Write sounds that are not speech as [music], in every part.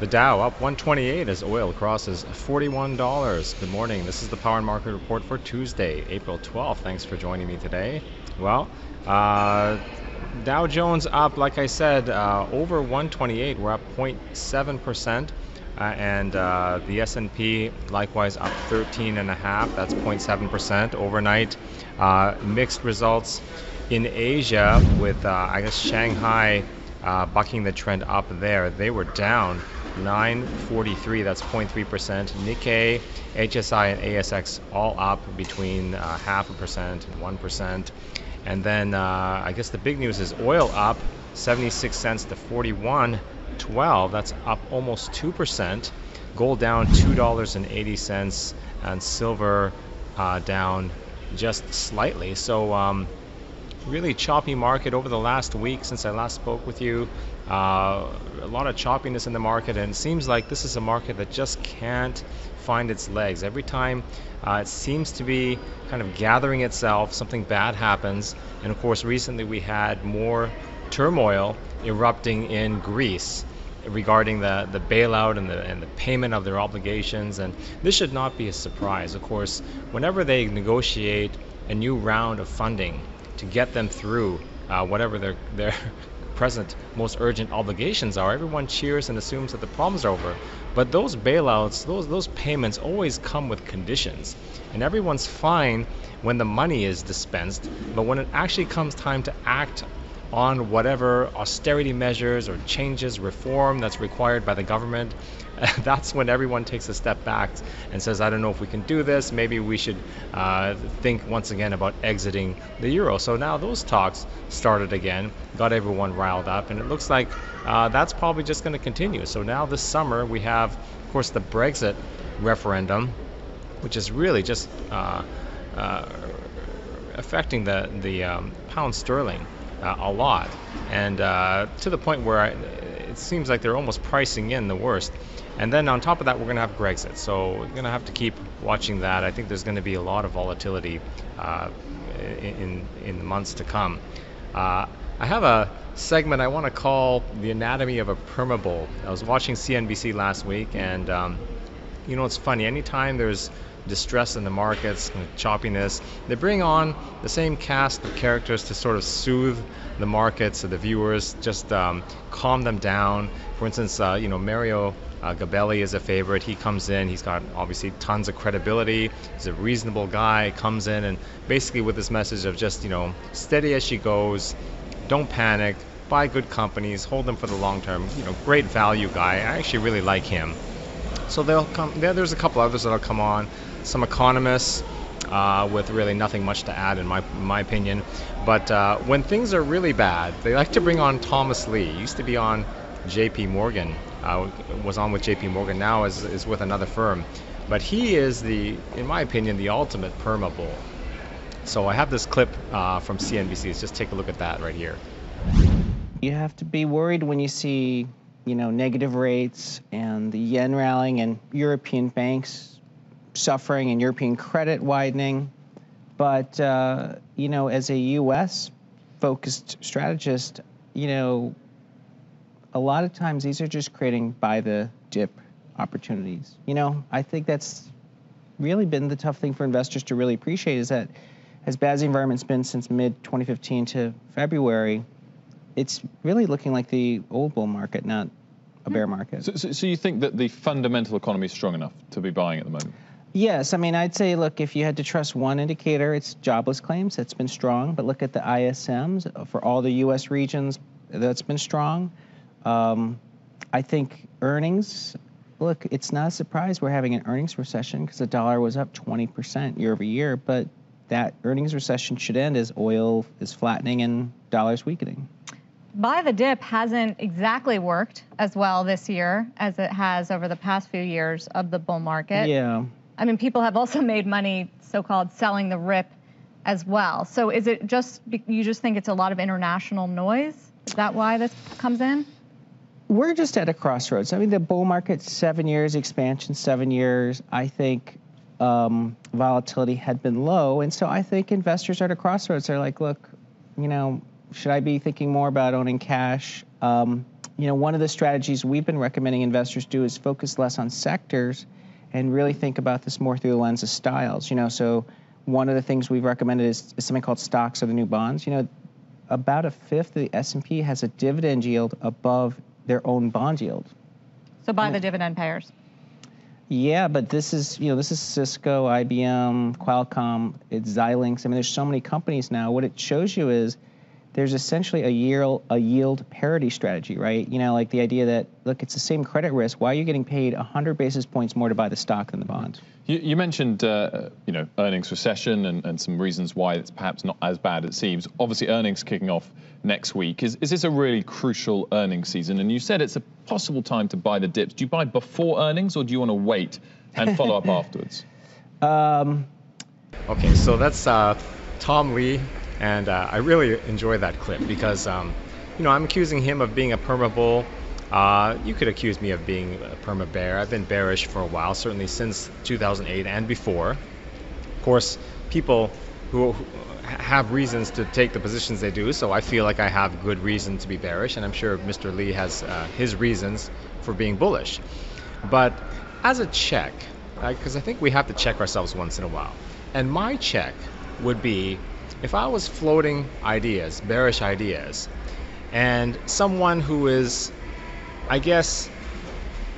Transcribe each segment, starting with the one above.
The Dow up 128 as oil crosses $41. Good morning. This is the Power and Market Report for Tuesday, April 12th. Thanks for joining me today. Well, uh, Dow Jones up, like I said, uh, over 128. We're up 0.7 percent. Uh, and uh, the S&P likewise up 13 and a half. That's 0.7 percent overnight. Uh, mixed results in Asia with uh, I guess Shanghai uh, bucking the trend up there. They were down 943, that's 0.3%. Nikkei, HSI, and ASX all up between uh, half a percent and 1%. And then uh, I guess the big news is oil up 76 cents to 41.12. That's up almost 2%. Gold down $2.80, and silver uh, down just slightly. So, um, really choppy market over the last week since I last spoke with you. Uh, a lot of choppiness in the market, and it seems like this is a market that just can't find its legs. Every time uh, it seems to be kind of gathering itself, something bad happens. And of course, recently we had more turmoil erupting in Greece regarding the, the bailout and the, and the payment of their obligations. And this should not be a surprise. Of course, whenever they negotiate a new round of funding, to get them through uh, whatever their their [laughs] present most urgent obligations are. Everyone cheers and assumes that the problems are over. But those bailouts, those those payments always come with conditions. And everyone's fine when the money is dispensed, but when it actually comes time to act on whatever austerity measures or changes, reform that's required by the government, [laughs] that's when everyone takes a step back and says, I don't know if we can do this. Maybe we should uh, think once again about exiting the euro. So now those talks started again, got everyone riled up, and it looks like uh, that's probably just going to continue. So now this summer we have, of course, the Brexit referendum, which is really just uh, uh affecting the the um, pound sterling uh, a lot, and uh, to the point where I, it seems like they're almost pricing in the worst. And then on top of that, we're going to have Brexit. So we're going to have to keep watching that. I think there's going to be a lot of volatility uh, in, in the months to come. Uh, I have a segment I want to call The Anatomy of a Permabull. I was watching CNBC last week, and um, you know, it's funny. Anytime there's distress in the markets, choppiness. They bring on the same cast of characters to sort of soothe the markets, the viewers, just um, calm them down. For instance, uh, you know Mario uh, Gabelli is a favorite. He comes in. He's got obviously tons of credibility. He's a reasonable guy. Comes in and basically with this message of just you know steady as she goes. Don't panic. Buy good companies. Hold them for the long term. You know, great value guy. I actually really like him. So they'll come. There's a couple others that'll come on some economists uh, with really nothing much to add in my my opinion. But uh, when things are really bad, they like to bring on Thomas Lee. He used to be on J.P. Morgan. Uh, was on with J.P. Morgan. Now is is with another firm. But he is the, in my opinion, the ultimate perma bull. So I have this clip uh, from CNBC. Let's just take a look at that right here. You have to be worried when you see, you know, negative rates and the yen rallying and European banks suffering and European credit widening. But, uh, you know, as a U.S. focused strategist, you know, a lot of times these are just creating buy the dip opportunities. You know, I think that's really been the tough thing for investors to really appreciate is that as bad as the environment's been since mid 2015 to February, it's really looking like the old bull market, not a bear market. So, so, so you think that the fundamental economy is strong enough to be buying at the moment? Yes, I mean, I'd say, look, if you had to trust one indicator, it's jobless claims. That's been strong. But look at the ISMs for all the U.S. regions. That's been strong. Um, I think earnings. Look, it's not a surprise we're having an earnings recession because the dollar was up 20% year over year. But that earnings recession should end as oil is flattening and dollars weakening. Buy the dip hasn't exactly worked as well this year as it has over the past few years of the bull market. Yeah. I mean, people have also [laughs] made money so-called selling the rip as well. So is it just you just think it's a lot of international noise? Is that why this comes in? We're just at a crossroads. I mean, the bull market seven years, expansion seven years. I think um, volatility had been low, and so I think investors are at a crossroads. They're like, look, you know, should I be thinking more about owning cash? Um, you know, one of the strategies we've been recommending investors do is focus less on sectors and really think about this more through the lens of styles. You know, so one of the things we've recommended is, is something called stocks are the new bonds. You know, about a fifth of the S&P has a dividend yield above their own bond yield. So buy the dividend payers. Yeah, but this is you know this is Cisco, IBM, Qualcomm, it's Xilinx. I mean, there's so many companies now. What it shows you is there's essentially a yield a yield parity strategy, right? You know, like the idea that look, it's the same credit risk. Why are you getting paid 100 basis points more to buy the stock than the bond? You, you mentioned, uh, you know, earnings recession and, and some reasons why it's perhaps not as bad as it seems. Obviously, earnings kicking off next week. Is, is this a really crucial earnings season? And you said it's a possible time to buy the dips. Do you buy before earnings or do you want to wait and follow up [laughs] afterwards? Um, Okay, so that's uh, Tom Lee, and uh, I really enjoy that clip because, um, you know, I'm accusing him of being a perma bull. Uh, you could accuse me of being a perma bear. I've been bearish for a while, certainly since 2008 and before. Of course, people who who have reasons to take the positions they do, so I feel like I have good reason to be bearish, and I'm sure Mr. Lee has uh, his reasons for being bullish. But as a check, because I think we have to check ourselves once in a while, and my check would be if I was floating ideas, bearish ideas, and someone who is, I guess,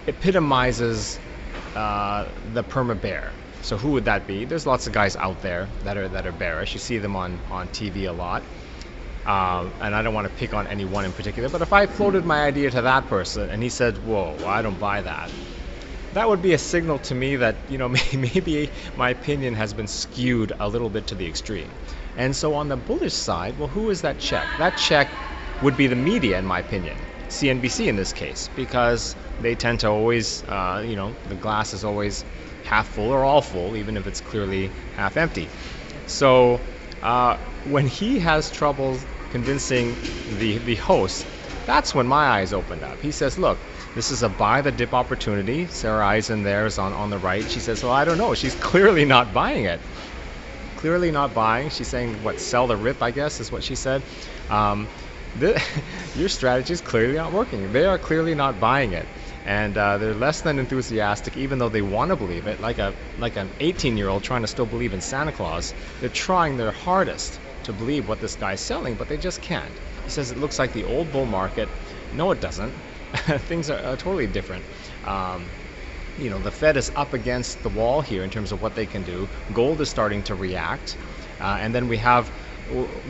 epitomizes uh, the perma bear. So who would that be? There's lots of guys out there that are that are bearish. You see them on on TV a lot. Um, and I don't want to pick on any one in particular, but if I floated my idea to that person and he said, "Whoa, I don't buy that," that would be a signal to me that you know [laughs] maybe my opinion has been skewed a little bit to the extreme. And so on the bullish side, well, who is that check? That check would be the media, in my opinion, CNBC in this case, because they tend to always, uh, you know, the glass is always half full or all full, even if it's clearly half empty. So uh, when he has trouble convincing the the host, that's when my eyes opened up. He says, "Look, this is a buy the dip opportunity." Sarah Eisen there is on on the right. She says, "Well, I don't know. She's clearly not buying it. Clearly not buying. She's saying what sell the rip, I guess, is what she said." Um, [laughs] your strategy is clearly not working. They are clearly not buying it, and uh, they're less than enthusiastic, even though they want to believe it. Like a like an 18-year-old trying to still believe in Santa Claus, they're trying their hardest to believe what this guy's selling, but they just can't. He says it looks like the old bull market. No, it doesn't. [laughs] Things are, are totally different. Um, you know, the Fed is up against the wall here in terms of what they can do. Gold is starting to react, uh, and then we have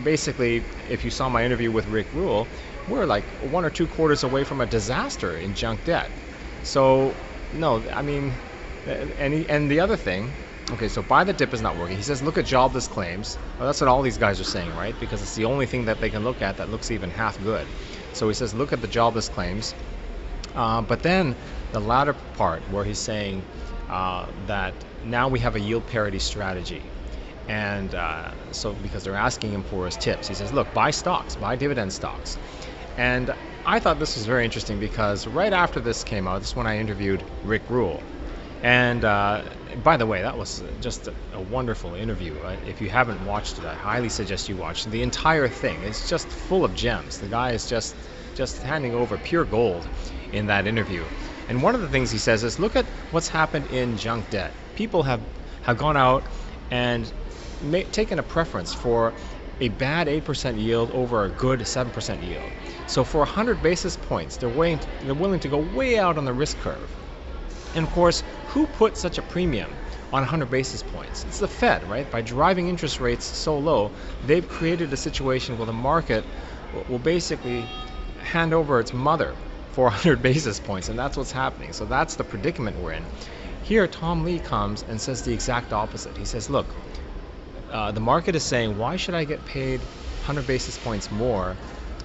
basically, if you saw my interview with Rick Rule, we're like one or two quarters away from a disaster in junk debt. So, no, I mean, and and the other thing, okay, so buy the dip is not working. He says look at jobless claims. Well, that's what all these guys are saying, right? Because it's the only thing that they can look at that looks even half good. So he says look at the jobless claims. Uh, but then the latter part where he's saying uh, that now we have a yield parity strategy. And uh, so, because they're asking him for his tips, he says, look, buy stocks, buy dividend stocks. And I thought this was very interesting because right after this came out, this is when I interviewed Rick Rule. And uh, by the way, that was just a, a wonderful interview. Uh, if you haven't watched it, I highly suggest you watch the entire thing. It's just full of gems. The guy is just just handing over pure gold in that interview. And one of the things he says is, look at what's happened in junk debt. People have have gone out and ma- taken a preference for a bad 8% yield over a good 7% yield. So for 100 basis points, they're willing to, they're willing to go way out on the risk curve. And of course, who put such a premium on 100 basis points? It's the Fed, right? By driving interest rates so low, they've created a situation where the market will basically hand over its mother for 100 basis points, and that's what's happening. So that's the predicament we're in. Here, Tom Lee comes and says the exact opposite. He says, look, uh, the market is saying, why should I get paid 100 basis points more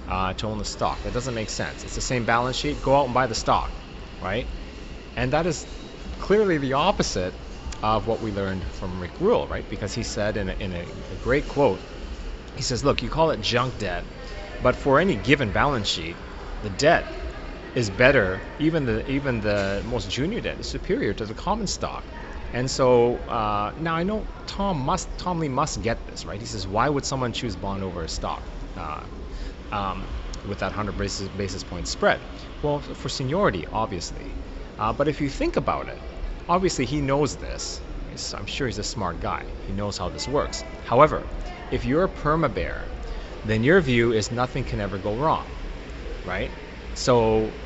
uh, to own the stock? That doesn't make sense. It's the same balance sheet. Go out and buy the stock, right? And that is clearly the opposite of what we learned from Rick Rule, right? Because he said in a, in a, a great quote, he says, look, you call it junk debt, but for any given balance sheet, the debt is better, even the even the most junior debt is superior to the common stock. And so uh, now I know Tom must Tom Lee must get this right. He says, why would someone choose bond over a stock? Uh, um, with that 100 basis, basis point spread? Well, for seniority, obviously. Uh, but if you think about it, obviously he knows this. I'm sure he's a smart guy. He knows how this works. However, if you're a perma bear, then your view is nothing can ever go wrong, right? So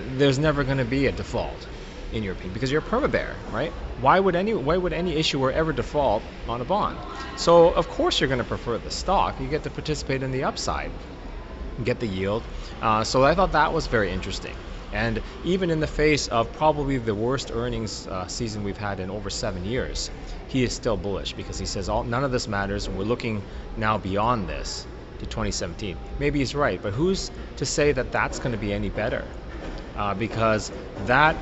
there's never going to be a default in your opinion because you're a perma bear, right? Why would any why would any issuer ever default on a bond? So of course you're going to prefer the stock. You get to participate in the upside, get the yield. Uh, so I thought that was very interesting. And even in the face of probably the worst earnings uh, season we've had in over seven years, he is still bullish because he says all, none of this matters. We're looking now beyond this to 2017. Maybe he's right, but who's to say that that's going to be any better? Uh, because that,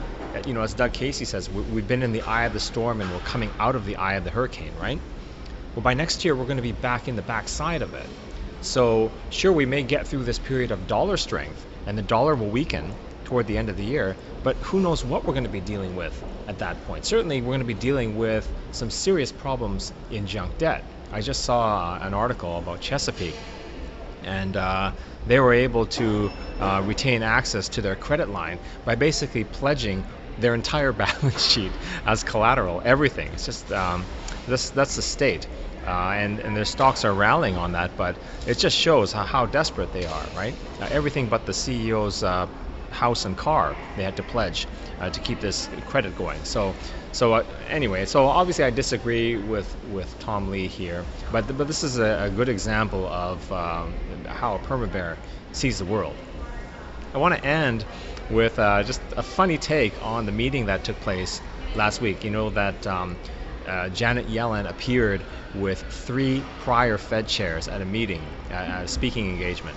you know, as Doug Casey says, we, we've been in the eye of the storm and we're coming out of the eye of the hurricane, right? Well, by next year, we're going to be back in the backside of it. So, sure, we may get through this period of dollar strength and the dollar will weaken toward the end of the year, but who knows what we're going to be dealing with at that point. Certainly, we're going to be dealing with some serious problems in junk debt. I just saw an article about Chesapeake, and uh, they were able to uh, retain access to their credit line by basically pledging their entire [laughs] balance sheet as collateral, everything. It's just um, this, that's the state. Uh, and, and their stocks are rallying on that, but it just shows how, how desperate they are, right? Everything but the CEO's uh, house and car they had to pledge uh, to keep this credit going. So, so uh, anyway, so obviously I disagree with with Tom Lee here, but but this is a, a good example of um, how a perma bear sees the world. I want to end with uh, just a funny take on the meeting that took place last week. You know that. Um, uh, Janet Yellen appeared with three prior Fed chairs at a meeting, uh, at a speaking engagement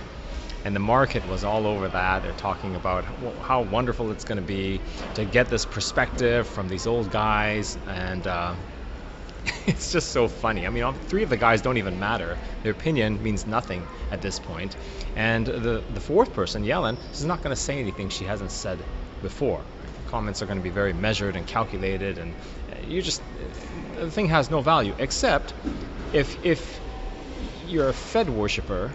and the market was all over that. They're talking about how wonderful it's going to be to get this perspective from these old guys, and uh, [laughs] it's just so funny. I mean, three of the guys don't even matter. Their opinion means nothing at this point. And the the fourth person, Yellen, is not going to say anything she hasn't said before. Comments are going to be very measured and calculated, and you just the thing has no value except if if you're a Fed worshiper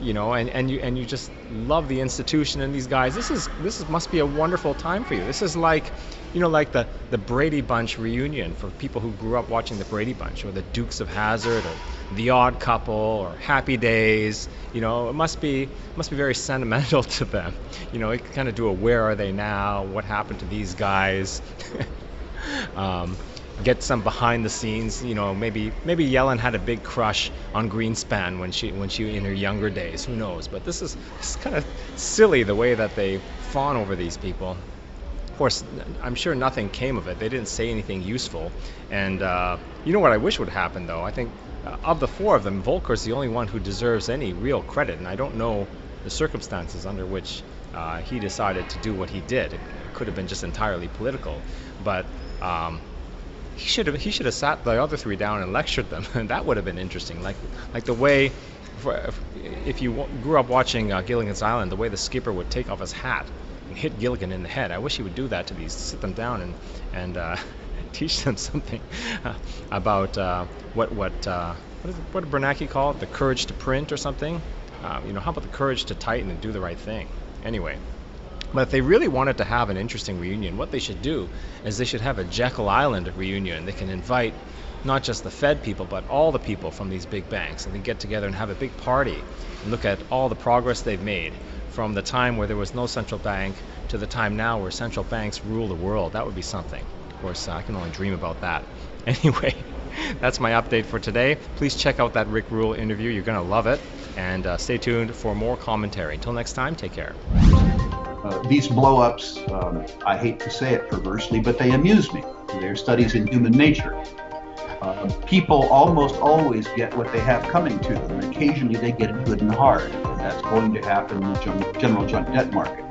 you know, and, and you and you just love the institution and these guys. This is this is, must be a wonderful time for you. This is like, you know, like the the Brady Bunch reunion for people who grew up watching the Brady Bunch or the Dukes of Hazzard or The Odd Couple or Happy Days. You know, it must be must be very sentimental [laughs] to them. You know, it kind of do a Where Are They Now? What happened to these guys? [laughs] um, get some behind the scenes. You know, maybe maybe Yellen had a big crush on Greenspan when she when she in her younger days. Who knows? But this is, is kind of silly the way that they fawn over these people. Of course, I'm sure nothing came of it. They didn't say anything useful. And uh, you know what I wish would happen though? I think uh, of the four of them, Volcker's the only one who deserves any real credit, and I don't know the circumstances under which uh, he decided to do what he did. It could have been just entirely political, but um, he should have he should have sat the other three down and lectured them, and [laughs] that would have been interesting. Like like the way, if you grew up watching uh, Gilligan's Island, the way the skipper would take off his hat and hit Gilligan in the head. I wish he would do that to these, sit them down and and uh, [laughs] teach them something about uh, what what uh, what, is what did Bernanke call it? The courage to print or something. Uh, you know, how about the courage to tighten and do the right thing? Anyway. But if they really wanted to have an interesting reunion, what they should do is they should have a Jekyll Island reunion. They can invite not just the Fed people, but all the people from these big banks, and they get together and have a big party and look at all the progress they've made from the time where there was no central bank to the time now where central banks rule the world. That would be something. Of course, I can only dream about that. [laughs] Anyway, that's my update for today. Please check out that Rick Rule interview. You're going to love it. And uh, stay tuned for more commentary. Until next time, take care. Uh, these blowups, um, I hate to say it perversely, but they amuse me. They're studies in human nature. Uh, people almost always get what they have coming to them. Occasionally they get it good and hard. And that's going to happen in the general junk debt market.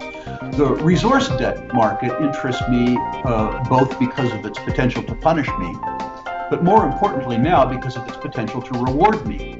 The resource debt market interests me uh, both because of its potential to punish me, but more importantly now because of its potential to reward me.